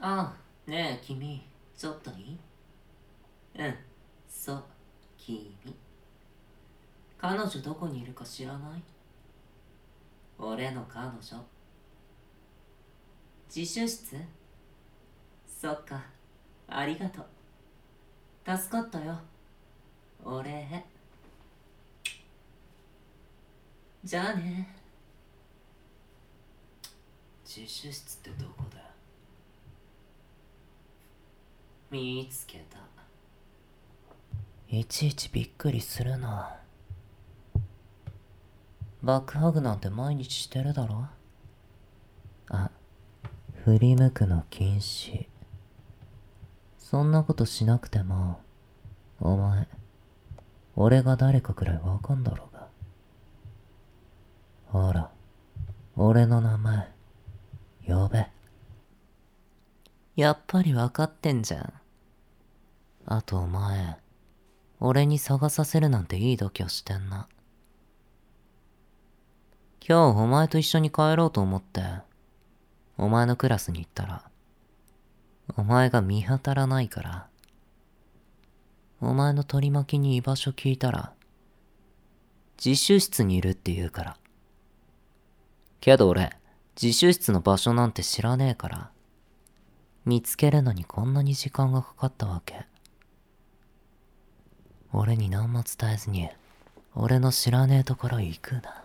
ああ、ねえ君、ちょっといいうん、そう、君。彼女どこにいるか知らない？俺の彼女。自習室？そっか、ありがとう。助かったよ。お礼。じゃあね。自習室ってどこだ？見つけた。いちいちびっくりするな。バックハグなんて毎日してるだろ？あ、振り向くの禁止。そんなことしなくても、お前、俺が誰かくらいわかんだろうが。ほら、俺の名前、呼べ。やっぱりわかってんじゃん。あとお前、俺に探させるなんていい度胸してんな。今日お前と一緒に帰ろうと思って、お前のクラスに行ったら、お前が見当たらないから、お前の取り巻きに居場所聞いたら、自習室にいるって言うから。けど俺、自習室の場所なんて知らねえから、見つけるのにこんなに時間がかかったわけ。俺に何も伝えずに、俺の知らねえところ行くな。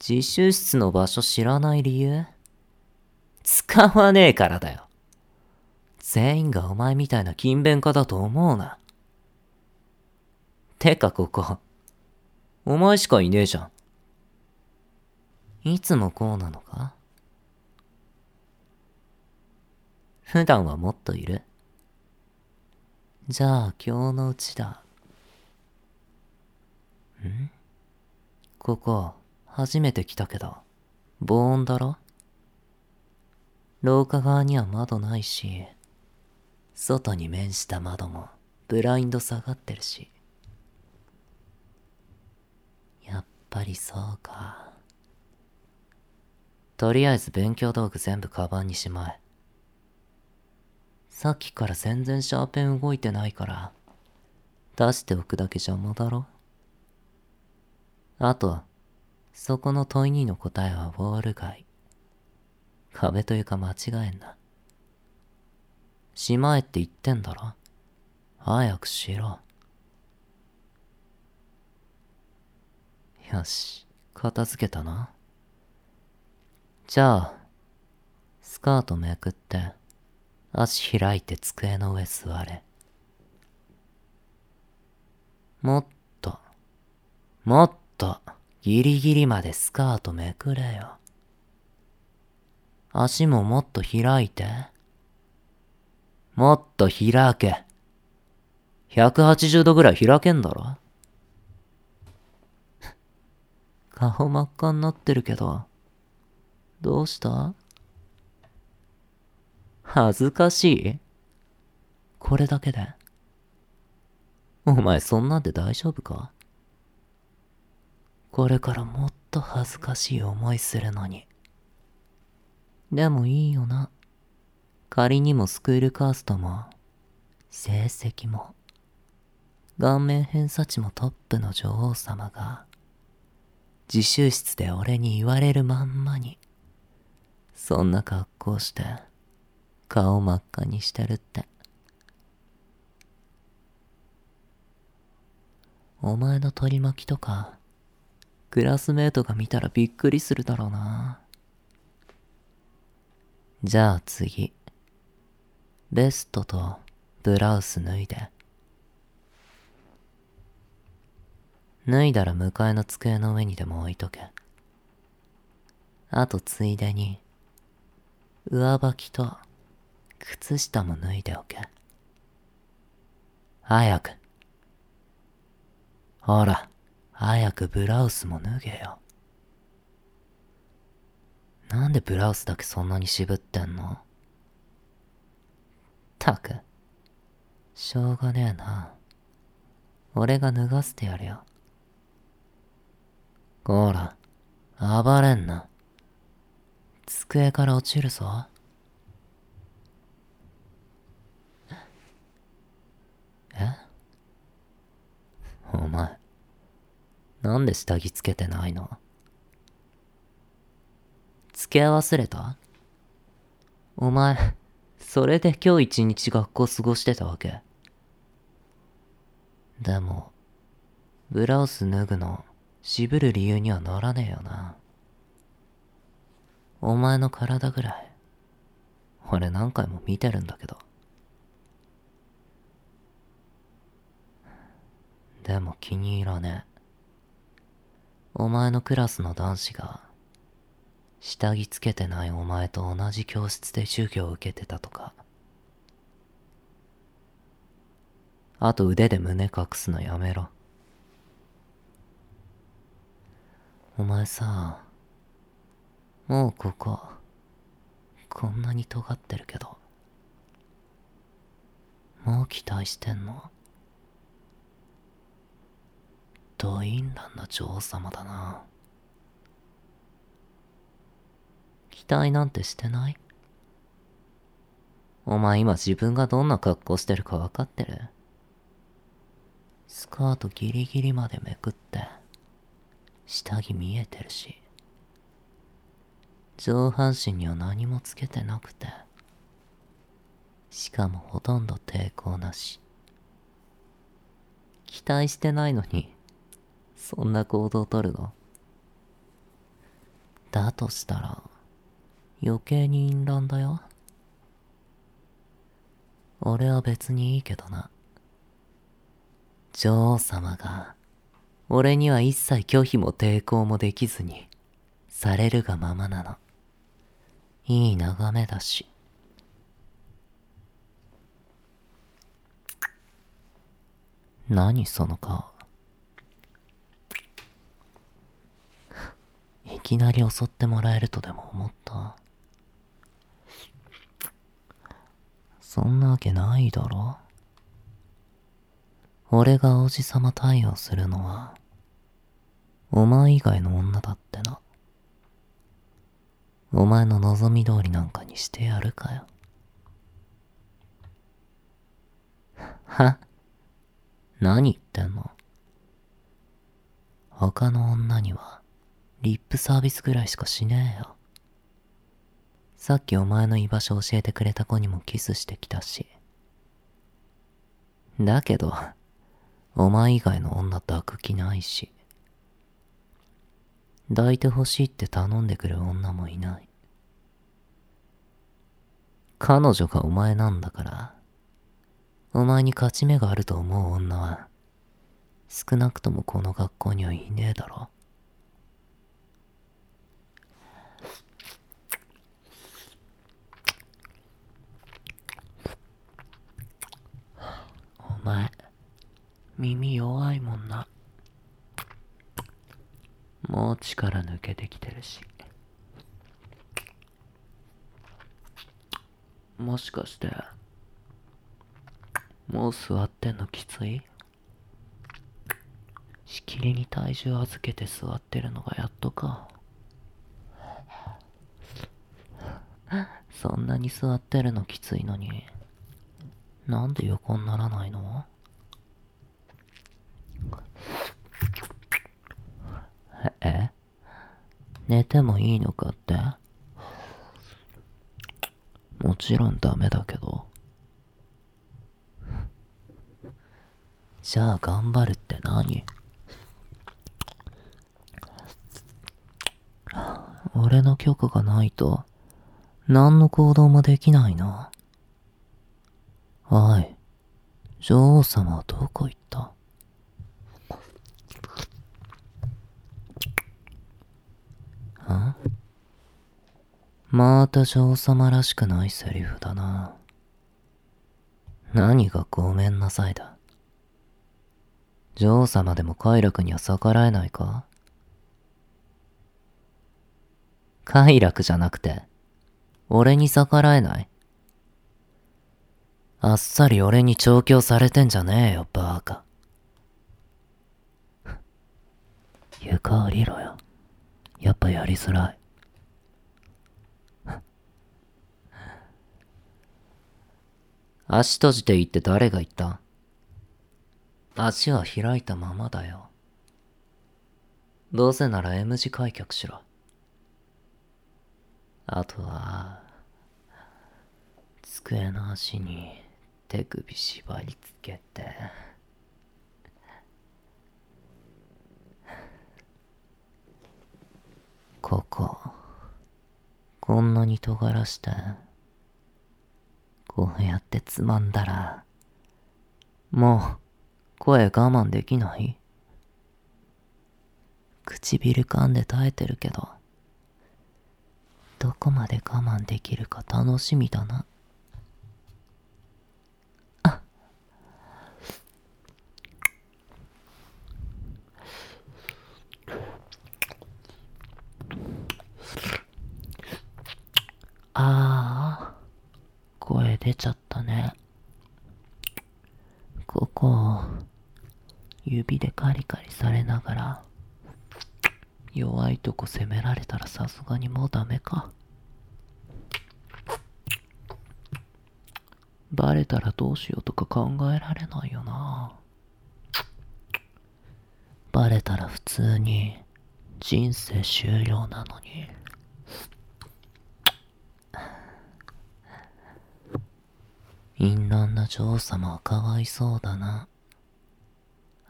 自習室の場所知らない理由？使わねえからだよ。全員がお前みたいな勤勉家だと思うな。てかここ、お前しかいねえじゃん。いつもこうなのか？普段はもっといる？じゃあ今日のうちだ。ん？ここ、初めて来たけど、防音だろ？廊下側には窓ないし、外に面した窓もブラインド下がってるし。やっぱりそうか。とりあえず勉強道具全部カバンにしまえ。さっきから全然シャーペン動いてないから、出しておくだけ邪魔だろあと、そこの問い2の答えはウォール街。壁というか間違えんな。しまえって言ってんだろ早くしろ。よし、片付けたな。じゃあ、スカートめくって、足開いて机の上座れ。もっと、もっと、ギリギリまでスカートめくれよ。足ももっと開いて。もっと開け。180度ぐらい開けんだろ顔真っ赤になってるけど、どうした？恥ずかしい？これだけで？お前そんなんで大丈夫か？これからもっと恥ずかしい思いするのに。でもいいよな。仮にもスクールカーストも、成績も、顔面偏差値もトップの女王様が、自習室で俺に言われるまんまに、そんな格好して、顔真っ赤にしてるって。お前の取り巻きとか、クラスメートが見たらびっくりするだろうな。じゃあ次。ベストとブラウス脱いで。脱いだら向かいの机の上にでも置いとけ。あとついでに、上履きと靴下も脱いでおけ。早く。ほら、早くブラウスも脱げよ。なんでブラウスだけそんなに渋ってんの？たく、しょうがねえな。俺が脱がせてやるよ。ほら、暴れんな。机から落ちるぞ。えお前、なんで下着つけてないの？つけ忘れた？お前、それで今日一日学校過ごしてたわけ？でも、ブラウス脱ぐの、渋る理由にはならねえよな。お前の体ぐらい、俺何回も見てるんだけど。でも気に入らねえ。お前のクラスの男子が、下着つけてないお前と同じ教室で授業を受けてたとか。あと腕で胸隠すのやめろ。お前さ、もうここ、こんなに尖ってるけど、もう期待してんの？ドインランの女王様だな。期待なんてしてない？お前今自分がどんな格好してるか分かってる？スカートギリギリまでめくって、下着見えてるし。上半身には何もつけてなくて。しかもほとんど抵抗なし。期待してないのに、そんな行動をとるの？だとしたら、余計に淫乱だよ。俺は別にいいけどな。女王様が、俺には一切拒否も抵抗もできずに、されるがままなの。いい眺めだし。何その顔。いきなり襲ってもらえるとでも思った？そんなわけないだろ？俺が王子様対応するのは、お前以外の女だってな。お前の望み通りなんかにしてやるかよ。は？何言ってんの？他の女には、リップサービスぐらいしかしねえよ。さっきお前の居場所教えてくれた子にもキスしてきたし。だけど、お前以外の女抱く気ないし。抱いてほしいって頼んでくる女もいない。彼女がお前なんだから、お前に勝ち目があると思う女は、少なくともこの学校にはいねえだろ。お前、耳弱いもんな。もう力抜けてきてるし。もしかして、もう座ってんのきつい？しきりに体重預けて座ってるのがやっとか。そんなに座ってるのきついのに、なんで横にならないの？え寝てもいいのかって？もちろんダメだけど。じゃあ頑張るって何？俺の許可がないと、何の行動もできないな。おい、女王様はどこ行った？んまた女王様らしくないセリフだな。何がごめんなさいだ？女王様でも快楽には逆らえないか？快楽じゃなくて、俺に逆らえない？あっさり俺に調教されてんじゃねえよ、バカ。床降りろよ。やっぱやりづらい。足閉じていいって誰が言った？足は開いたままだよ。どうせなら M 字開脚しろ。あとは、机の足に。手首縛り付けて。ここ、こんなに尖らして、こうやってつまんだら、もう、声我慢できない？唇噛んで耐えてるけど、どこまで我慢できるか楽しみだな。あ声出ちゃったね。ここを指でカリカリされながら弱いとこ攻められたらさすがにもうダメか。バレたらどうしようとか考えられないよな。バレたら普通に人生終了なのに。淫乱な女王様はかわいそうだな。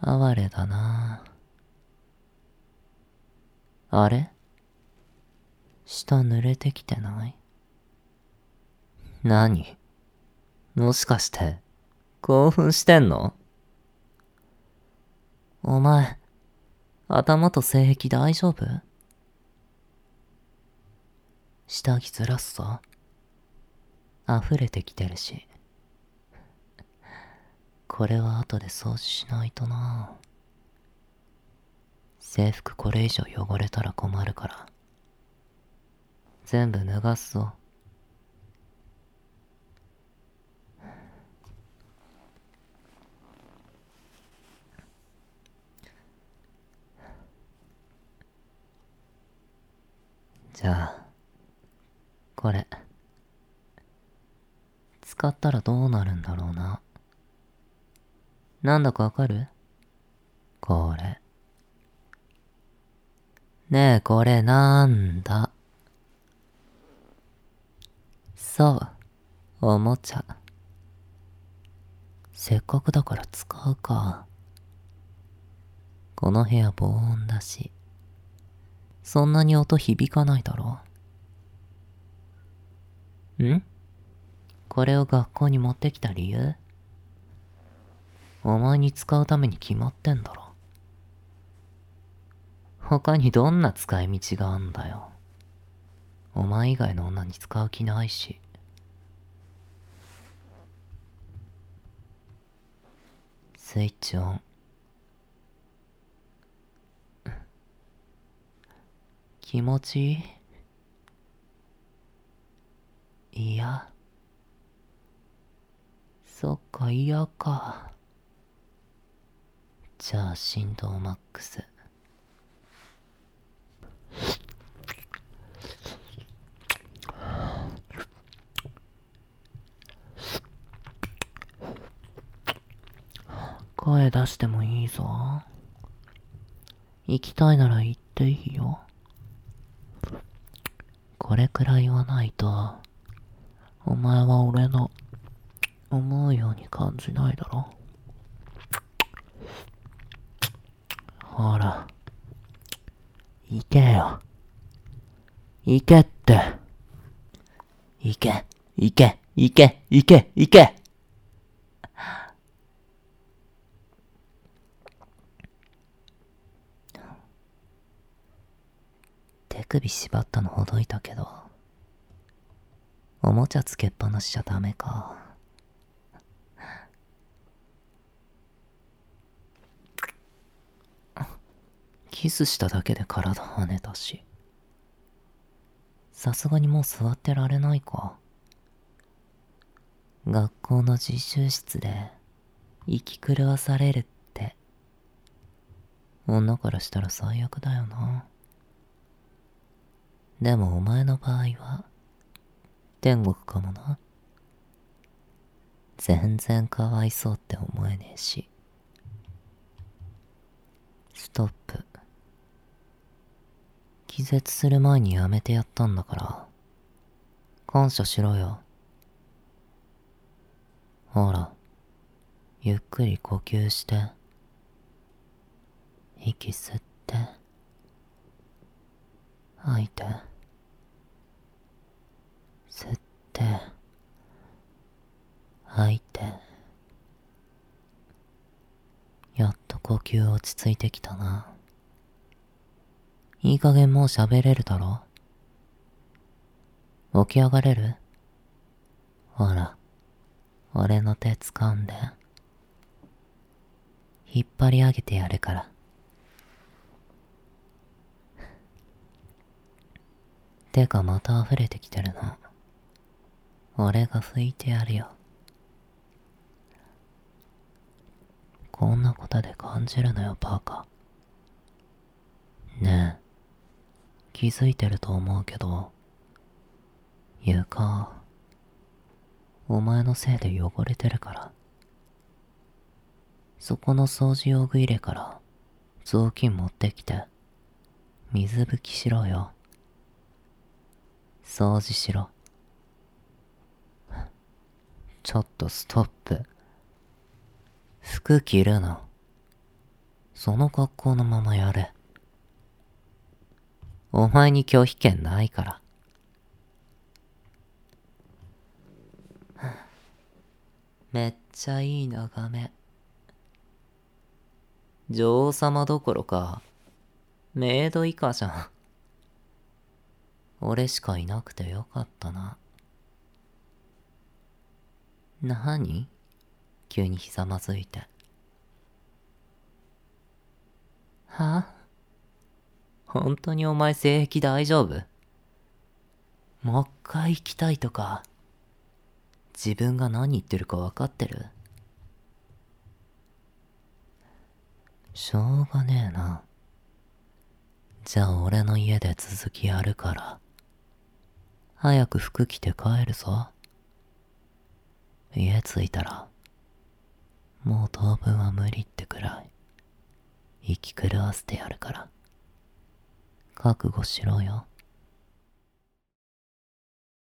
哀れだな。あれ？下濡れてきてない？何？もしかして、興奮してんの？お前、頭と性癖大丈夫？下着ずらすぞ。溢れてきてるし。これは後で掃除しないとな。制服これ以上汚れたら困るから。全部脱がすぞ。じゃあ、これ。使ったらどうなるんだろうな。なんだかわかる？これ。ねえ、これなんだ？そう、おもちゃ。せっかくだから使うか。この部屋防音だし、そんなに音響かないだろうん？これを学校に持ってきた理由？お前に使うために決まってんだろ。他にどんな使い道があんだよ。お前以外の女に使う気ないし。スイッチオン。気持ちいい？いや。そっか、嫌か。じゃあ、振動マックス。声出してもいいぞ。行きたいなら行っていいよ。これくらい言わないと、お前は俺の思うように感じないだろ。ほら、行けよ。行けって。行け、行け、行け、行け、行け。手首縛ったのほどいたけど、おもちゃつけっぱなしじゃダメか。キスしただけで体跳ねたし。さすがにもう座ってられないか。学校の自習室で、息狂わされるって、女からしたら最悪だよな。でもお前の場合は、天国かもな。全然かわいそうって思えねえし。ストップ。気絶する前にやめてやったんだから、感謝しろよ。ほら、ゆっくり呼吸して。息吸って。吐いて。吸って。吐いて。やっと呼吸落ち着いてきたな。いい加減もう喋れるだろ？起き上がれる？ほら、俺の手掴んで。引っ張り上げてやるから。てかまた溢れてきてるな。俺が拭いてやるよ。こんなことで感じるのよ、バカ。ねえ。気づいてると思うけど、床、お前のせいで汚れてるから。そこの掃除用具入れから雑巾持ってきて、水拭きしろよ。掃除しろ。ちょっとストップ。服着るな。その格好のままやれ。お前に拒否権ないから。めっちゃいい眺め。女王様どころか、メイド以下じゃん。俺しかいなくてよかったな。なに急にひざまずいて。は？本当にお前性癖大丈夫？もう一回行きたいとか、自分が何言ってるか分かってる？しょうがねえな。じゃあ俺の家で続きやるから。早く服着て帰るぞ。家着いたら、もう当分は無理ってくらい、生き狂わせてやるから。覚悟しろよ。